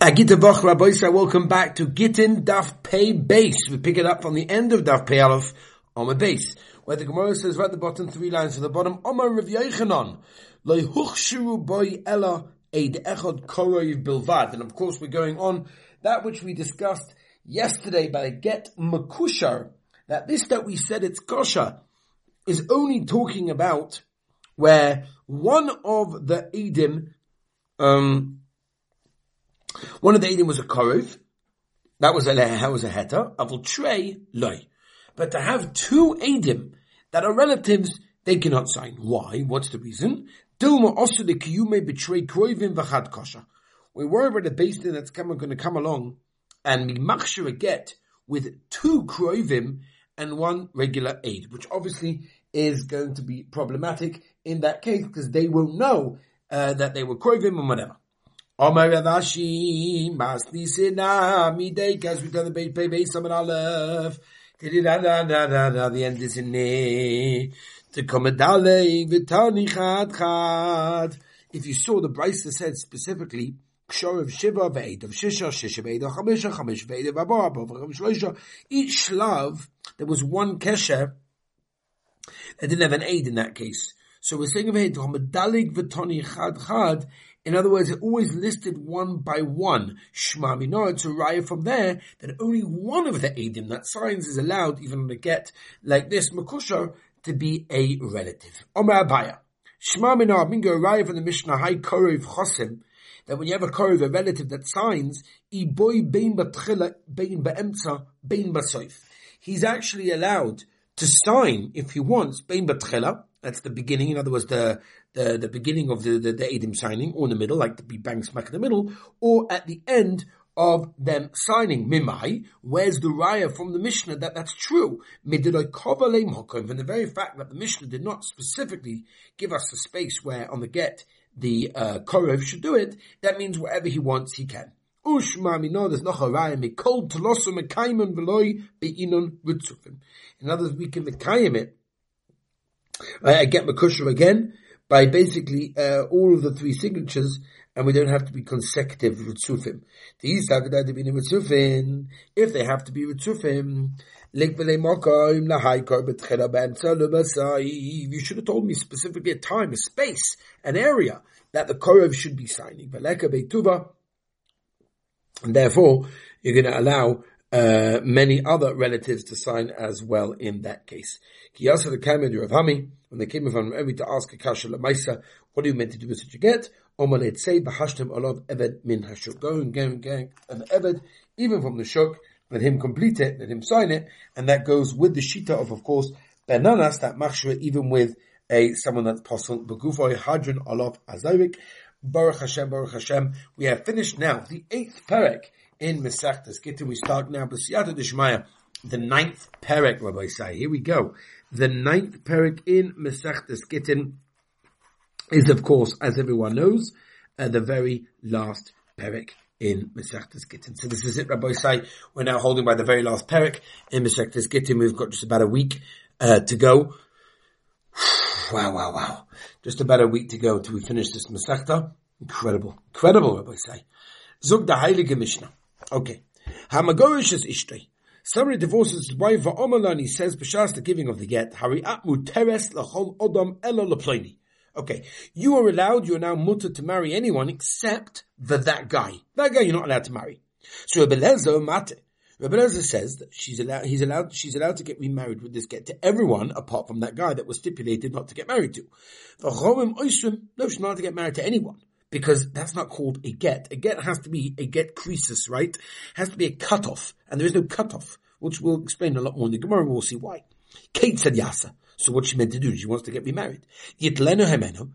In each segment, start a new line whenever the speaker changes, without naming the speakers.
Agita Boch Rabbi welcome back to Gittin Daf Pei Base. We pick it up from the end of Daf Pei Aleph on the base, where the Gemara says right at the bottom, three lines at the bottom, Omar Rav Yechanan, Loi Huchshiru Ella Eid Echad Koroiv Bilvad. And of course we're going on that which we discussed yesterday by Get Makushar, that this that we said it's kosher, is only talking about where one of the Edim, um, one of the Edom was a Korov. That was a that was a Heta. Avul Trey Loy. But to have two Edom that are relatives, they cannot sign. Why? What's the reason? Dilma also the Kiyume betray Kroivim v'chad kosher. We worry about the base that's going to come along and be machshir a get with two Kroivim and one regular aid, which obviously is going to be problematic in that case because they won't know uh, that they were Kroivim and whatever. Omar Rav Ashi, Masni Sina, Midei, because we've done the Beit Pei Beit Summon Aleph. The end is in ne. To come Dale, Vitani Chad Chad. If you saw the Brisa said specifically, Kshor of Shiva, Veid of Shisha, Shisha, Veid of Chamisha, Chamish, Veid of Abba, Abba, Shloisha. Each Shlav, there was one Kesher that didn't have an aid in that case. So we're saying of Veid, Dalig Vitani Chad Chad, in other words, it always listed one by one. Shma Minor, to arrive from there that only one of the Edim that signs is allowed, even on a get like this, Makusha, to be a relative. Omer Abaye. Shma Minor, Mingo raya from the Mishnah, Hai Korov Chosim, that when you have a Korov, a relative that signs, Iboy Bein Batchila, Bein Ba'emtza, Bein Basoif. He's actually allowed to sign, if he wants, Bein Batchila, that's the beginning. In other words, the the, the beginning of the, the, the Edim signing, or in the middle, like the bang smack in the middle, or at the end of them signing. Mimai, where's the raya from the Mishnah that that's true? From the very fact that the Mishnah did not specifically give us the space where on the get the uh, Korov should do it, that means wherever he wants, he can. There's no mikol veloy. In other words, we can mekayim it. I get makusher again, by basically uh, all of the three signatures, and we don't have to be consecutive ritzufim. These ritzufim, if they have to be ritzufim, you should have told me specifically a time, a space, an area that the korov should be signing. And therefore, you're going to allow uh, many other relatives to sign as well in that case. Kiyasa the Kamed Rav Hami, when they came from Rebbe to ask a kasha lemaisa, what are you meant to do with such a get? Omalet say bahashtem olav eved min hashuk. Go and and go an eved, even from the shuk, let him complete it, let him sign it, and that goes with the shita of, of course, Ben Nanas, that machshua, even with a someone that's possible. Begufoy hadron olav azayrik. Baruch Hashem, Baruch Hashem. We have finished now the eighth parak in Masechtas Gittin. We start now B'siyata Dishmaya, the ninth parak, Rabbi Say. Here we go. The ninth parak in Masechtas Gittin is, of course, as everyone knows, uh, the very last parak in Masechtas Gittin. So this is it, Rabbi Say. We're now holding by the very last parak in Masechtas Gittin. We've got just about a week uh, to go. wow, wow, wow. Just about a week to go till we finish this Masechta. Incredible. Incredible, Rabbi Say. Zug the Heilige Mishnah. Okay. Hamagorish is ishtay. Somebody divorces his wife, Va'omalani says, B'shas the giving of the get, Hari atmu teres lachol odom elo. Okay. You are allowed, you are now mutter to marry anyone except the that guy. That guy you're not allowed to marry. So Rebelezer mate. Rebelezer says that she's allowed, he's allowed, she's allowed to get remarried with this get to everyone apart from that guy that was stipulated not to get married to. V'chomim oisrim, no, she's not allowed to get married to anyone because that's not called a get. A get has to be a get creases, right? It has to be a cutoff, and there is no cutoff, which we'll explain a lot more in the Gemara, we'll see why. Kate said yasa. So what she meant to do, is she wants to get remarried. Yitlenu hemenu.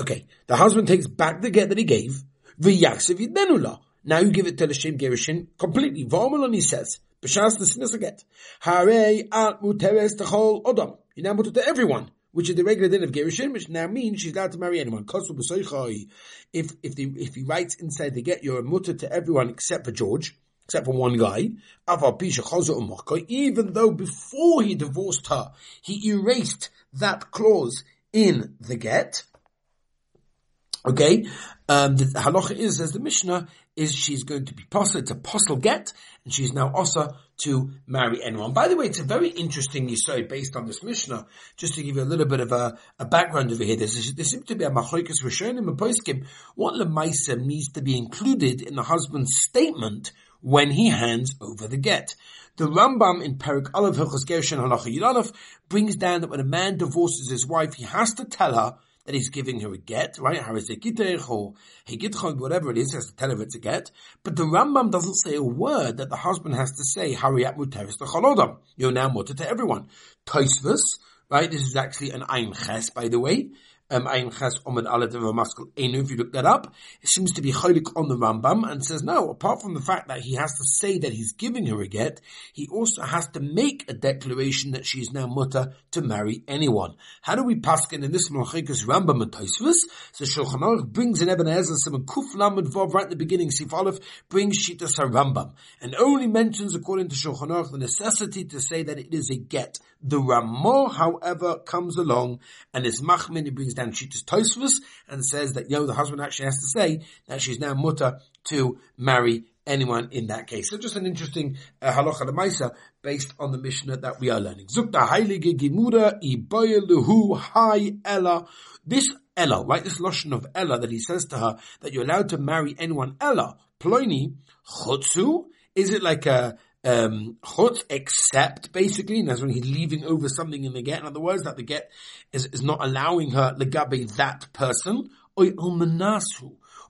Okay, the husband takes back the get that he gave. V'yaksev yidnenu Now you give it to the Shem Gerushin completely. V'omelon says, B'shas the sinners get. Hare at muteres techol odom. You now to everyone which is the regular din of Gerushin, which now means she's allowed to marry anyone. If if the if he writes inside the get, you're a mutter to everyone except for George, except for one guy. Even though before he divorced her, he erased that clause in the get. Okay, um, the halacha is, as the Mishnah, is she's going to be posel, it's a posel get, and she's now also to marry anyone. By the way, it's a very interesting yisod based on this Mishnah, just to give you a little bit of a, a background over here. There seems to be a machlokes rishonim and poskim, what lemaisa needs to be included in the husband's statement when he hands over the get. The Rambam in Perik Aleph Hilchos Gerushin Halacha Yud brings down that when a man divorces his wife, he has to tell her that he's giving her a get, right? Harizekitech or Hegitchon, whatever it is, has to tell her it's a get. But the Rambam doesn't say a word that the husband has to say, Hariyat Muteris Cholodam. You're now mutter to everyone. Toisvus, right? This is actually an Ein Ches, by the way um, Ches Omid Maskal Enu, if you look that up, it seems to be Cholik on the Rambam and says no, apart from the fact that he has to say that he's giving her a get, he also has to make a declaration that she is now mutter to marry anyone. How do we paskin in this Malchikas Rambam and? So Shulchan Aruch brings in Eben Ezer some Kuf Lamed Vav right at the beginning, Sif Aleph brings Shitas Rambam and only mentions according to Shulchan Aruch the necessity to say that it is a get. The Ramah, however, comes along and is Machmin, he brings down Shitas Tosfos and says that, yo, the husband actually has to say that she's now mutter to marry anyone in that case. So just an interesting uh, halacha lemaisa based on the Mishnah that we are learning. Zukta heilige iboyeluhu hai ella. This ella, right? This lotion of ella that he says to her that you're allowed to marry anyone ella. Ploini chutzu. Is it like a um, chutz except basically, and that's when he's leaving over something in the get. In other words, that the get is, is not allowing her legabe that person. Or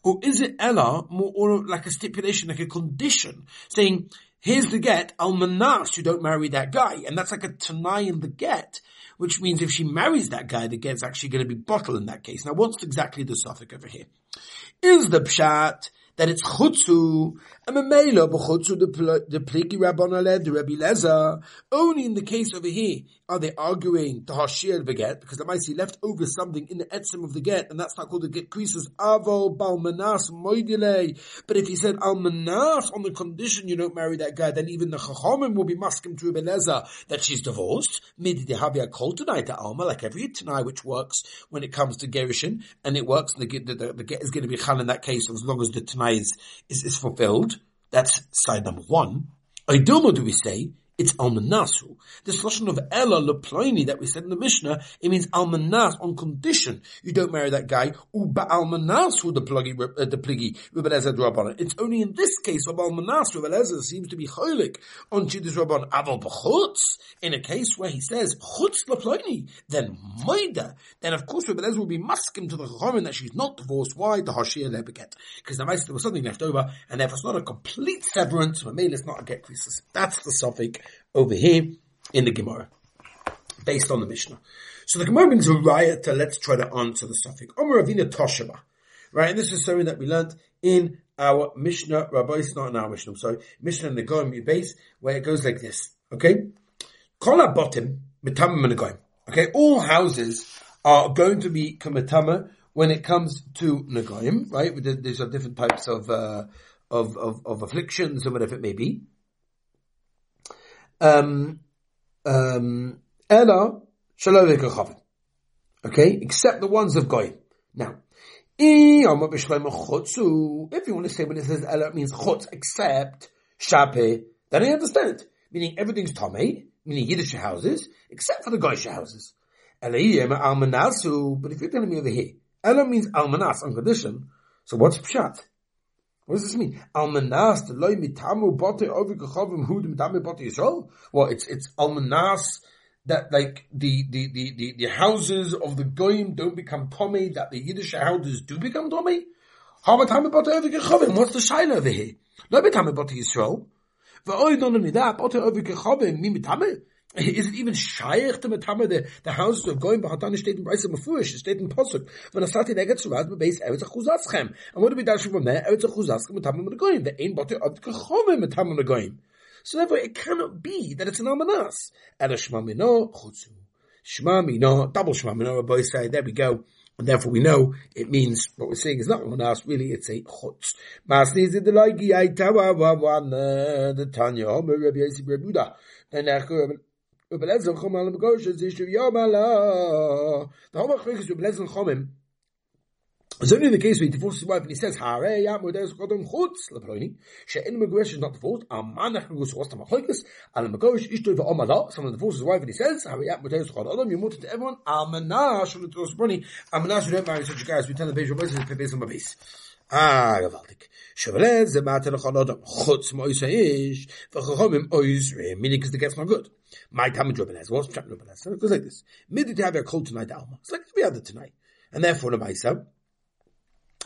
or is it Ella more or like a stipulation, like a condition, saying, here's the get, almanas, you don't marry that guy. And that's like a tanai in the get, which means if she marries that guy, the get's actually going to be bottled in that case. Now what's exactly the suffix over here? Is the pshat that it's chutzu, and memela b'chutzu the pliki rabbon aled, the Rebbe Lezer. Only in the case over here are they arguing the hashir beget because the Maisi left over something in the etzim of the get, and that's not called the get creases avo balmanas moidile. But if he said almanas on the condition you don't marry that guy, then even the chachomim will be maskim to Lezer that she's divorced. Mid dehavia kol tonight to alma like every tonight which works when it comes to gerushin, and it works. The, the, the, the get is going to be chal in that case as long as the tonight is, is, fulfilled. That's side number one. Idoma do we say it's almanasu. This lashon of ella leploini that we said in the Mishnah, it means almanas on condition you don't marry that guy. Uba almanasu the pluggy uh, the pligi rabbanon. It's only in this case where almanas Rebbe seems to be cholik on chidus rabbanon. Aval b'chutz in a case where he says chutz leploini, then moida. Then of course Rebbe will be maskim to the chachamim that she's not divorced. Why the hashir lebeget? Because the there was something left over, and therefore it's not a complete severance. But maybe it's not a get creases. That's the suffix over here in the Gemara, based on the Mishnah. So the Gemara brings a riot to let's try to answer the suffix. Omer Avina Toshaba. Right, and this is something that we learned in our Mishnah, Rabbi, it's not in our Mishnah, I'm sorry, Mishnah in the Goim base, where it goes like this, okay? Kol bottom mitamim and Okay, all houses are going to be kamatama when it comes to Nagoim, right? These are different types of, uh, of, of, of afflictions or whatever it may be. Um, um, Okay, except the ones of Goy. Now, if you want to say when it says Ella, it means chutz, except shape, then I understand. Meaning everything's Tomei, meaning Yiddish houses, except for the Goyish houses. But if you're telling me over here, Ella means almanas on condition, so what's pshat? What does this mean? Almanas loy mitamu bote ovikachavim hu mitamu bote yisrael. Well, it's it's almanas that like the, the, the, the, the houses of the goyim don't become tomei, that the Yiddish houses do become tomei. How mitamu bote ovikachavim? What's the shaila over here? Loy mitamu bote yisrael. Only that, bote ovikachavim mi mitamu. Is it even shaykh to metame the, the houses of going b'hatani steht in Breise Mefurish, steht in Posuk, when a sati neget shuraz bebeis eretz achuzatzchem. And what do we dash from there? Eretz achuzatzchem metame menagoyim. The ein bote od kechome metame menagoyim. So therefore it cannot be that it's an almanas. Ela shma mino chutzu. Shma mino, double shma mino, Rabbi say, there we go. And therefore we know it means what we're saying is not almanas, really it's a chutz. Mas nizid the loigi aitawa wa wan the Tanya, Rabbi Yossi Rebuda. And uh, the whole Machlokas Rabbi Lezer Chomel it's only the case where he divorces his wife and he says, Hare ya modes kodom chutz leploni, she'en megoresh is not divorced, a manach megus was tam achoikas, ala megoresh ishto eva omala, someone divorces his wife and he says, Hare ya modes kodom, you mutter to everyone, amana shul to osbroni, amana shul don't marry such a guy as we tell the Beis Rabbis, it's based on my base. Ah, Gavaldik. Shevele ze mater chodom, chutz mois ha'ish, v'chachomim oizre, meaning because the gets not good. My time in Rabbanez, what's Pshat? It goes like this. Midi to have a cold tonight, Alma. It's like every other tonight. And therefore, the Maisa,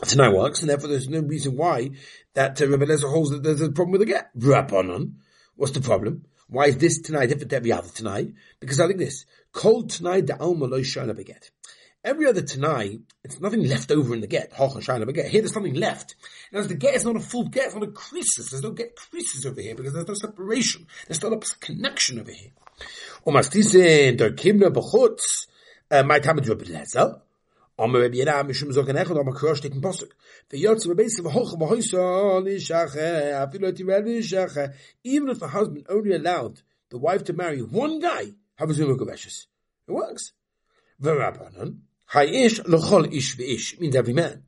tonight works, and therefore there's no reason why that uh, Rabbi holds that there's a problem with the get. Rabbanon. What's the problem? Why is this tonight different to every other tonight? Because I think this. Cold tonight, the Alma lo shana beget. Every other tonight, it's nothing left over in the get. Hoch and shana beget. Here there's something left. Now the get is not a full get, it's not a creases. There's no get creases over here because there's no separation. There's not a connection over here. Kimna bechutz, uh, my time is Lezer. Am Rabbi nishache. Even if the husband only allowed the wife to marry one guy, a zuma It works. Ha'ish l'chol ish v'ish, means every man.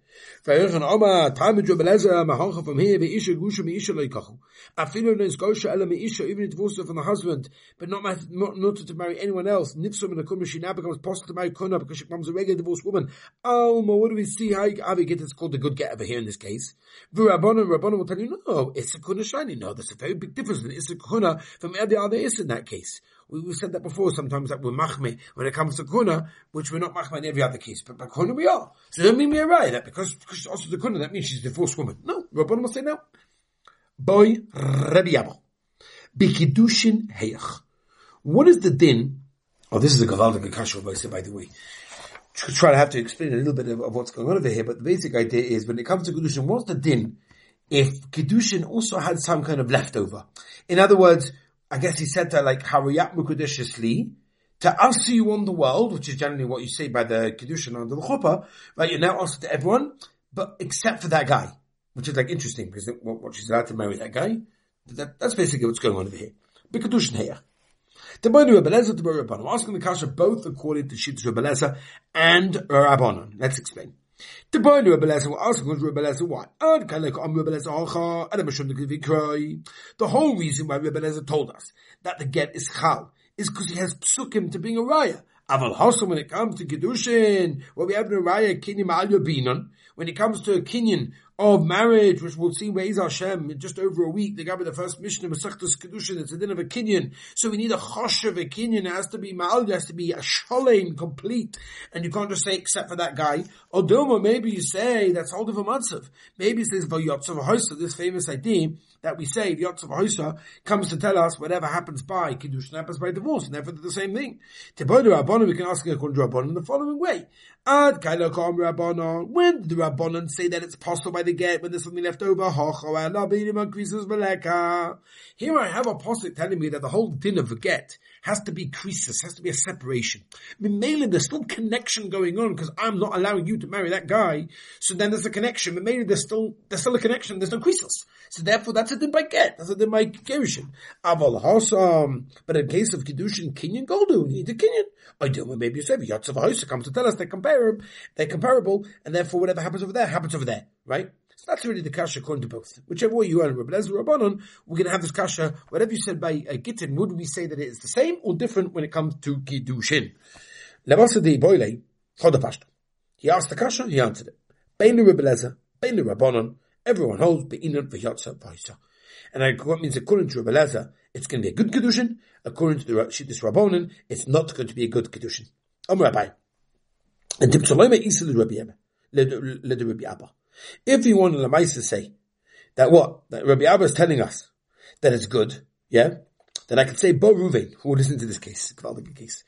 Vayirchan Oma, time of Jubeleza, Mahancha from here, Ve'isha Gusha Me'isha Leikachu. Afilu Gosha Ela Me'isha, even if divorced from the husband, but not, not, not to marry anyone else. Nipsum and Akuma, she now becomes possible to marry Kuna because she becomes a regular divorced woman. Oh, Alma, what do we see? How, how we get it's called the good get over here in this case? V'Rabbanon, Rabbanon will tell you, no, it's a Kuna shiny. No, there's a very big difference. It's a Kuna from every other is in that case. We, we said that before sometimes that we're machme when it comes to kuna, which we're not machme in every other case. But by kuna we are. So that mean we're right that because, because also the kuna, that means she's a divorced woman. No, Rabban will say no. Boy Rabbi Abba. Bikidushin heyach. What is the din? Oh, this is a gavaldik kasha by the way. Try to have to explain a little bit of, of, what's going on over here, but the basic idea is when it comes to kedushin, what's the din if kedushin also had some kind of leftover? In other words, I guess he said to like Hariyat Mukudishli, to answer you on the world, which is generally what you say by the Kedushin under the Chuppah, right? You're now answered to everyone, but except for that guy, which is like interesting because what, what she's allowed to marry that guy. That, that's basically what's going on over here. Bikadushin here. The boy Rebbe Lezer to Rabbanon. I'm asking the kasha both according to Shittas Rebbe Lezer and Rabbanon. Let's explain. Rebbe Lezer, asking Rebbe Lezer why? And Rebbe Lezer The whole reason why Rebbe Lezer told us that the get is chal is because he has psukim to bring a raya. Aval Hossam, when it comes to Kedushin, what we have a raya, kinyan ma'al yobinon, when it comes to a kinyan of marriage, which we'll see where is Hashem in just over a week. They got me the first mission of Masechtas Kedushin. It's a din of a kinyan. So we need a chosh of a kinyan. It has to be ma'al. It has to be a sholem, complete. And you can't just say except for that guy. Odoma, maybe you say that's all of a matzav. Maybe it says v'yotzav hosa, this famous idea that we say v'yotzav hosa comes to tell us whatever happens by Kedushin happens by divorce. And therefore the same thing. Tibodu Rabbanon, we can ask according to in the following way. Ad kailakom Rabbanon. When did the Rabbanon say that it's possible by the get when there's something left over? Here I have a posik telling me that the whole din of get has to be creases, has to be a separation. Mainly there's still connection going on because I'm not allowing you to marry that guy. So then there's a connection, but mainly there's still, there's still a connection, there's no creases. So therefore that's a din by get, that's a din by. Aval. But in case of kiddushin, kinyan goldu, you need a kinyan. I do, maybe you say, Yatzav comes to tell us they're comparable, they're comparable, and therefore whatever happens over there happens over there, right? So that's really the kasha according to both. Whichever way you are, Rabbi Lezer Rabbanon, we're going to have this kasha. Whatever you said by uh, Gittin, would we say that it is the same or different when it comes to Kiddushin? He asked the kasha, he answered it. Beinu Rabbi Lezer, Beinu Rabbanon, everyone holds be'inan v'yotza v'yotza. And what means according to Rabbi it's going to be a good Kiddushin. According to the Shittis Rabbanon, it's not going to be a good Kiddushin. Am Rabbi. And Timtzaloyme Isa le Rabbi Abba. If you want to say that what? That Rabbi Abba is telling us that it's good, yeah? Then I could say Bo Ruvain, who will listen to this case, Kvaldik case.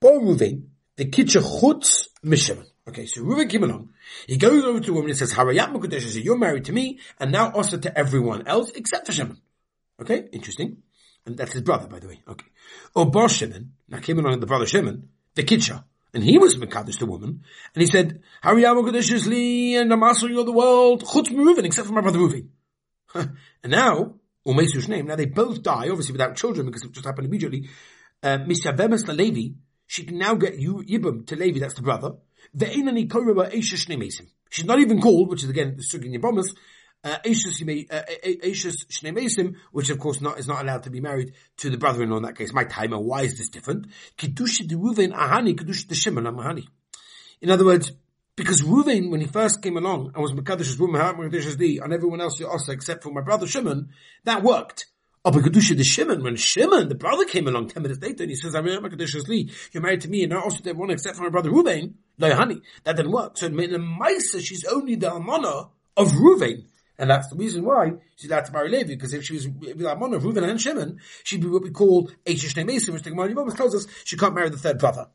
Bo Ruvain, the kitcha chutz mishaman. Okay, so Reuven came along. He goes over to a woman and says, Harayat Mukadesh says, you're married to me, and now also to everyone else except for Shimon. Okay, interesting. And that's his brother, by the way. Okay. Or Shimon, now came along the brother Shimon, the kitcha. And he was Mekadosh the woman. And he said, Hariyam Kodesh li, and I'm answering of the world, Chutz Reuven, except for my brother Reuven. and now, Umesu's name, now they both die, obviously without children, because it just happened immediately. Uh, Mishavemes Levi, she can now get Yibum to Levi, that's the brother. She's not even called, which is again the Sugin Yebomus, uh, Shnei Mesim, which of course not, is not allowed to be married to the brother-in-law in that case. My timer, why is this different? Kiddush de Ruven Ahani, Kiddush de Shimon. In other words, because Ruvain, when he first came along and was Mekadosh's Ruvain, on everyone else also except for my brother Shimon, that worked. Oh, but Kedusha the Shimon, when Shimon, the brother, came along 10 minutes later and he says, I'm Kedusha's Lee, you're married to me and I also did one except for my brother Ruvain, no honey, that didn't work. So in the Maisa, she's only the Amana of Ruvain. And that's the reason why she's allowed to marry Levi, because if she was with Amon of Reuven and Shimon, she'd be what we call Ashish Mason, which the Gemara Yevamos tells us she can't marry the third brother.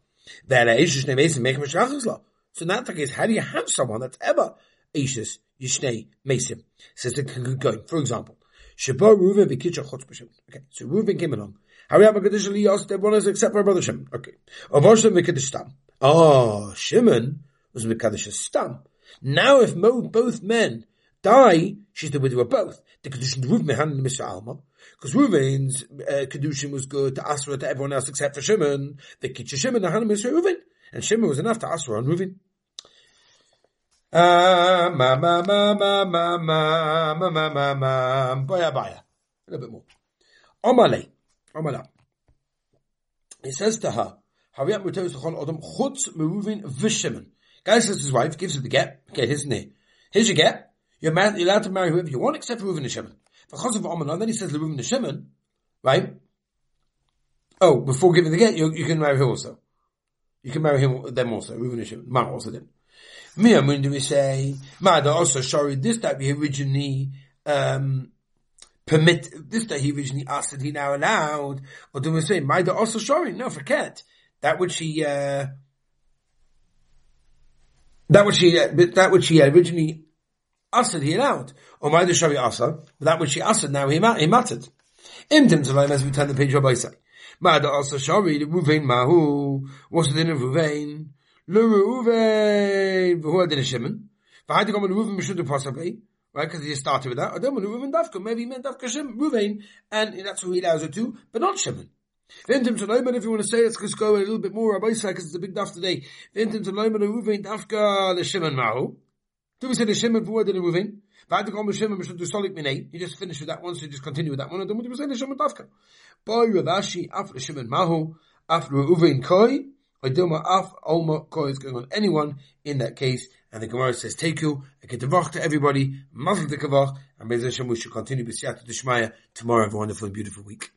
Then Ashish Mason make him a So in that case, how do you have someone that's ever Ashish Yishnei Mason? Says it can go. For example, Shabo Reuven v'kitcha chutz b'Shimon. Okay, so Reuven came along. Harry Abba Li asked everyone else except my brother Shimon. Okay. Avoshem v'kiddush stam. Oh, Shimon was v'kiddush stam. Now if both men die, she's the widow of both. The Kedushin Ruv Mehan and Mr. Alma. Because Ruvain's uh, Kedushin was good to Asra to everyone else except for Shimon. The Kitcha Shimon, the Hanan Mr. Ruvain. And Shimon was enough to Asra on Ruvain. Uh, ma ma ma ma ma ma ma ma ma ma baya baya. A little bit more. Omale. Omala. He says to her, Hariyat Mutos Chon Odom Chutz Meruvin Vishimon. Guy says his wife, gives her the get. Here's the name. Here's your get. You're, married, you're allowed to marry whoever you want, except Reuven and Shimon. And then he says Reuven and Shimon, right? Oh, before giving the get, you, you can marry him also. You can marry him, them also, Reuven and Shimon. Ma also did. Me and when do we say, Ma also, sorry, this that we originally, um, permit, this that he originally asked that he now allowed, or do we say, Ma also, sorry, no, forget. That which he, uh, that which he, uh, that which he originally Asad he allowed. Or my the Shari Asad, but that which he Asad now he, he mattered. Imtim Salayim as we turn the page Rabbi say. Ma'ada also Shari, the Ruvain Mahu, what's the din of Ruvain? Le Ruvain, who did a Shimon? V'haydi gom Ruvain Mishudu possibly, eh? right? Because he started with that. Adam Ruvain Dafka, maybe he meant Dafka Shimon, Ruvain, and that's who he allows her to, but not Shimon. Vintim to Leiman, if you want to say it, let's go a little bit more Rabbi say because it's a big daf today. Vintim to Leiman, Ruvain Dafka, the Shimon Mahu. Do we say the Shimon for the Reuven? V'ad kol Shimon b'shul do solik minei. You just finish with that one, so you just continue with that one. And then we say the Shimon Tafka. Boy Rav Ashi af Shimon Mahu af Reuven Koi. Idoma af Alma Koi is going on anyone in that case. And the Gemara says, take you, a ketavach to everybody, mazel the kavach, and Bez Hashem we should continue with Siyata Dishmaya tomorrow. Have a wonderful and beautiful week.